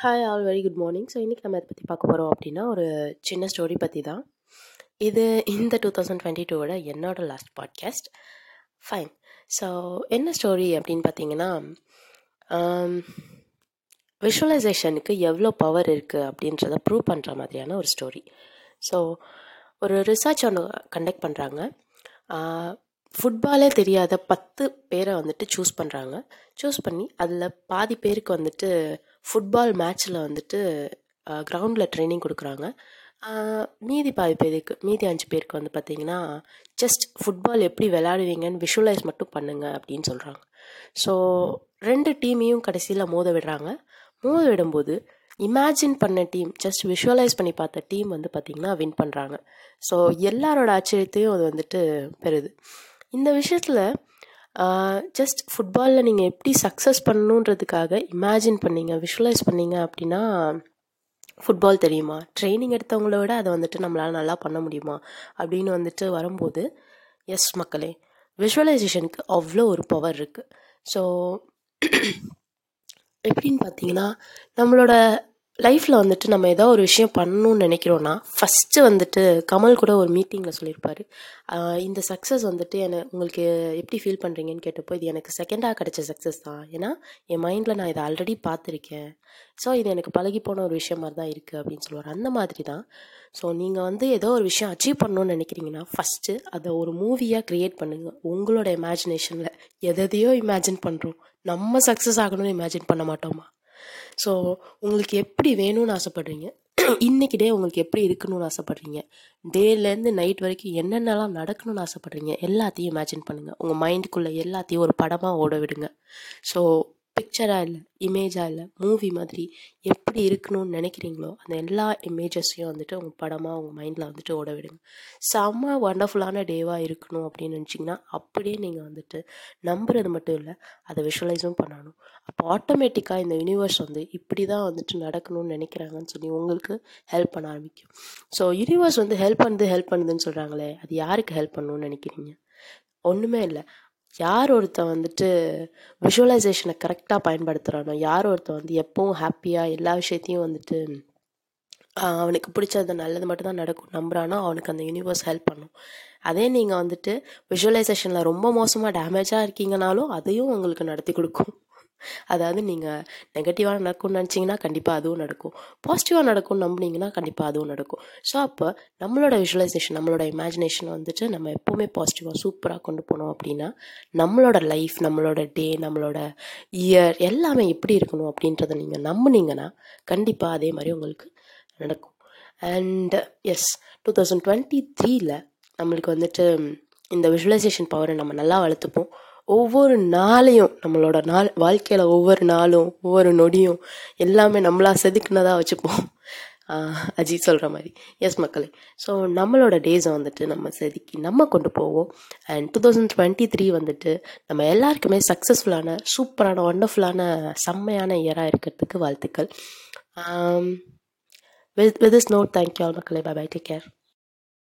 Hi all very good morning so இன்றைக்கி நம்ம இதை பற்றி பார்க்க போகிறோம் அப்படின்னா ஒரு சின்ன ஸ்டோரி பற்றி தான். இது இந்த டூ தௌசண்ட் டுவெண்ட்டி டூவோட என்னோட லாஸ்ட் பாட்காஸ்ட் ஃபைன் ஸோ என்ன ஸ்டோரி அப்படின்னு பார்த்தீங்கன்னா um, விஷுவலைசேஷனுக்கு எவ்வளோ பவர் இருக்குது அப்படின்றத ப்ரூவ் பண்ணுற மாதிரியான ஒரு ஸ்டோரி ஸோ ஒரு ரிசர்ச் ஒன்று கண்டக்ட் பண்ணுறாங்க ஃபுட்பாலே தெரியாத பத்து பேரை வந்துட்டு சூஸ் பண்ணுறாங்க சூஸ் பண்ணி அதில் பாதி பேருக்கு வந்துட்டு ஃபுட்பால் மேட்ச்சில் வந்துட்டு கிரவுண்டில் ட்ரைனிங் கொடுக்குறாங்க. மீதி பாதி பேருக்கு மீதி அஞ்சு பேருக்கு வந்து பார்த்திங்கன்னா ஜஸ்ட் ஃபுட்பால் எப்படி விளையாடுவீங்கன்னு விஷுவலைஸ் மட்டும் பண்ணுங்க அப்படின்னு சொல்கிறாங்க ஸோ ரெண்டு டீமையும் கடைசியில் மோத விடுறாங்க. மோத விடும்போது இமேஜின் பண்ண டீம் ஜஸ்ட் விஷுவலைஸ் பண்ணி பார்த்த டீம் வந்து பார்த்திங்கன்னா வின் பண்ணுறாங்க ஸோ எல்லாரோட ஆச்சரியத்தையும் அது வந்துட்டு பெறுது. இந்த விஷயத்தில் ஜஸ்ட் ஃபுட்பாலில் நீங்கள் எப்படி சக்ஸஸ் பண்ணணுன்றதுக்காக இமேஜின் பண்ணீங்க விஷுவலைஸ் பண்ணீங்க அப்படின்னா ஃபுட்பால் தெரியுமா? ட்ரைனிங் எடுத்தவங்கள விட அதை வந்துட்டு நம்மளால் நல்லா பண்ண முடியுமா? அப்படின்னு வந்துட்டு வரும்போது எஸ் மக்களே விஷுவலைசேஷனுக்கு அவ்வளோ ஒரு பவர் இருக்குது ஸோ எப்படின்னு பார்த்தீங்கன்னா நம்மளோட லைஃப்பில் வந்துட்டு நம்ம ஏதோ ஒரு விஷயம் பண்ணணும்னு நினைக்கிறோன்னா ஃபஸ்ட்டு வந்துட்டு கமல் கூட ஒரு மீட்டிங்கில் சொல்லியிருப்பார். இந்த சக்ஸஸ் வந்துட்டு என்னை உங்களுக்கு எப்படி ஃபீல் பண்ணுறீங்கன்னு கேட்டப்போ இது எனக்கு செகண்டாக கிடைச்ச சக்ஸஸ் தான். ஏன்னா என் மைண்டில் நான் இதை ஆல்ரெடி பார்த்துருக்கேன். ஸோ இது எனக்கு பழகி போன ஒரு விஷயம் மாதிரி தான் இருக்குது அப்படின்னு சொல்லுவார். அந்த மாதிரி தான். ஸோ நீங்கள் வந்து ஏதோ ஒரு விஷயம் அச்சீவ் பண்ணணும்னு நினைக்கிறீங்கன்னா ஃபஸ்ட்டு அதை ஒரு மூவியாக க்ரியேட் பண்ணுங்கள் உங்களோட இமேஜினேஷனில் எதையோ இமேஜின் பண்ணுறோம் நம்ம சக்ஸஸ் ஆகணும்னு இமேஜின் பண்ண மாட்டோமா? ஸோ உங்களுக்கு எப்படி வேணும்னு ஆசைப்பட்றீங்க? இன்றைக்கி டே உங்களுக்கு எப்படி இருக்கணும்னு ஆசைப்பட்றீங்க? டேலேருந்து நைட் வரைக்கும் என்னென்னலாம் நடக்கணும்னு ஆசைப்பட்றீங்க? எல்லாத்தையும் இமேஜின் பண்ணுங்கள் உங்கள் மைண்டுக்குள்ளே எல்லாத்தையும் ஒரு படமாக ஓட விடுங்க. ஸோ பிக்சராக இல்லை இமேஜாக இல்லை மூவி மாதிரி எப்படி இருக்கணும்னு நினைக்கிறீங்களோ அந்த எல்லா இமேஜஸையும் வந்துட்டு உங்கள் படமாக உங்கள் மைண்டில் வந்துட்டு ஓட விடுங்க செம்ம ஒண்டர்ஃபுல்லான டேவாக இருக்கணும் அப்படின்னு நினச்சிங்கன்னா அப்படியே நீங்கள் வந்துட்டு நம்புறது மட்டும் இல்லை அதை விஷுவலைஸும் பண்ணணும். அப்போ ஆட்டோமேட்டிக்காக இந்த யூனிவர்ஸ் வந்து இப்படி தான் வந்துட்டு நடக்கணும்னு நினைக்கிறாங்கன்னு சொல்லி உங்களுக்கு ஹெல்ப் பண்ண ஆரம்பிக்கும். ஸோ யூனிவர்ஸ் வந்து ஹெல்ப் பண்ணுது ஹெல்ப் பண்ணுதுன்னு சொல்கிறாங்களே அது யாருக்கு ஹெல்ப் பண்ணணும்னு நினைக்கிறீங்க? ஒன்றுமே இல்லை. யார் ஒருத்தன் வந்துட்டு விஷுவலைசேஷனை கரெக்டாக பயன்படுத்துகிறானோ யார் ஒருத்தன் வந்து எப்பவும் ஹாப்பியாக எல்லா விஷயத்தையும் வந்துட்டு அவனுக்கு பிடிச்சது நல்லது மட்டும்தான் நடக்கும் நம்புறானோ அவனுக்கு அந்த யூனிவர்ஸ் ஹெல்ப் பண்ணும். அதே நீங்கள் வந்துட்டு விஷுவலைசேஷனில் ரொம்ப மோசமாக டேமேஜாக இருக்கீங்கனாலும் அதையும் உங்களுக்கு நடத்தி கொடுக்கும். அதாவது நீங்கள் நெகட்டிவாக நடக்கும்னு நினச்சிங்கன்னா கண்டிப்பாக அதுவும் நடக்கும். பாசிட்டிவாக நடக்கும்னு நம்புனீங்கன்னா கண்டிப்பாக அதுவும் நடக்கும். ஸோ அப்போ நம்மளோட விஷுவலைசேஷன் நம்மளோட இமேஜினேஷன் வந்துட்டு நம்ம எப்போவுமே பாசிட்டிவாக சூப்பராக கொண்டு போனோம் அப்படின்னா நம்மளோட லைஃப் நம்மளோட டே நம்மளோட இயர் எல்லாமே எப்படி இருக்கணும் அப்படின்றத நீங்கள் நம்புனீங்கன்னா கண்டிப்பாக அதே மாதிரி உங்களுக்கு நடக்கும். And as two thousand twenty த்ரீல நம்மளுக்கு வந்துட்டு இந்த விஷுவலைசேஷன் பவரை நம்ம நல்லா வளர்த்துப்போம். ஒவ்வொரு நாளையும் நம்மளோட நாள் வாழ்க்கையில் ஒவ்வொரு நாளும் ஒவ்வொரு நொடியும் எல்லாமே நம்மளா செதுக்குனதாக வச்சுப்போம். அஜித் சொல்கிற மாதிரி. எஸ் மக்களே. ஸோ நம்மளோட டேஸை வந்துட்டு நம்ம செதுக்கி நம்ம கொண்டு போவோம். And two thousand twenty three வந்துட்டு நம்ம எல்லாருக்குமே சக்ஸஸ்ஃபுல்லான சூப்பரான ஒண்டர்ஃபுல்லான செம்மையான இயராக இருக்கிறதுக்கு வாழ்த்துக்கள். With with is note thank you all மக்களே. Bye bye take care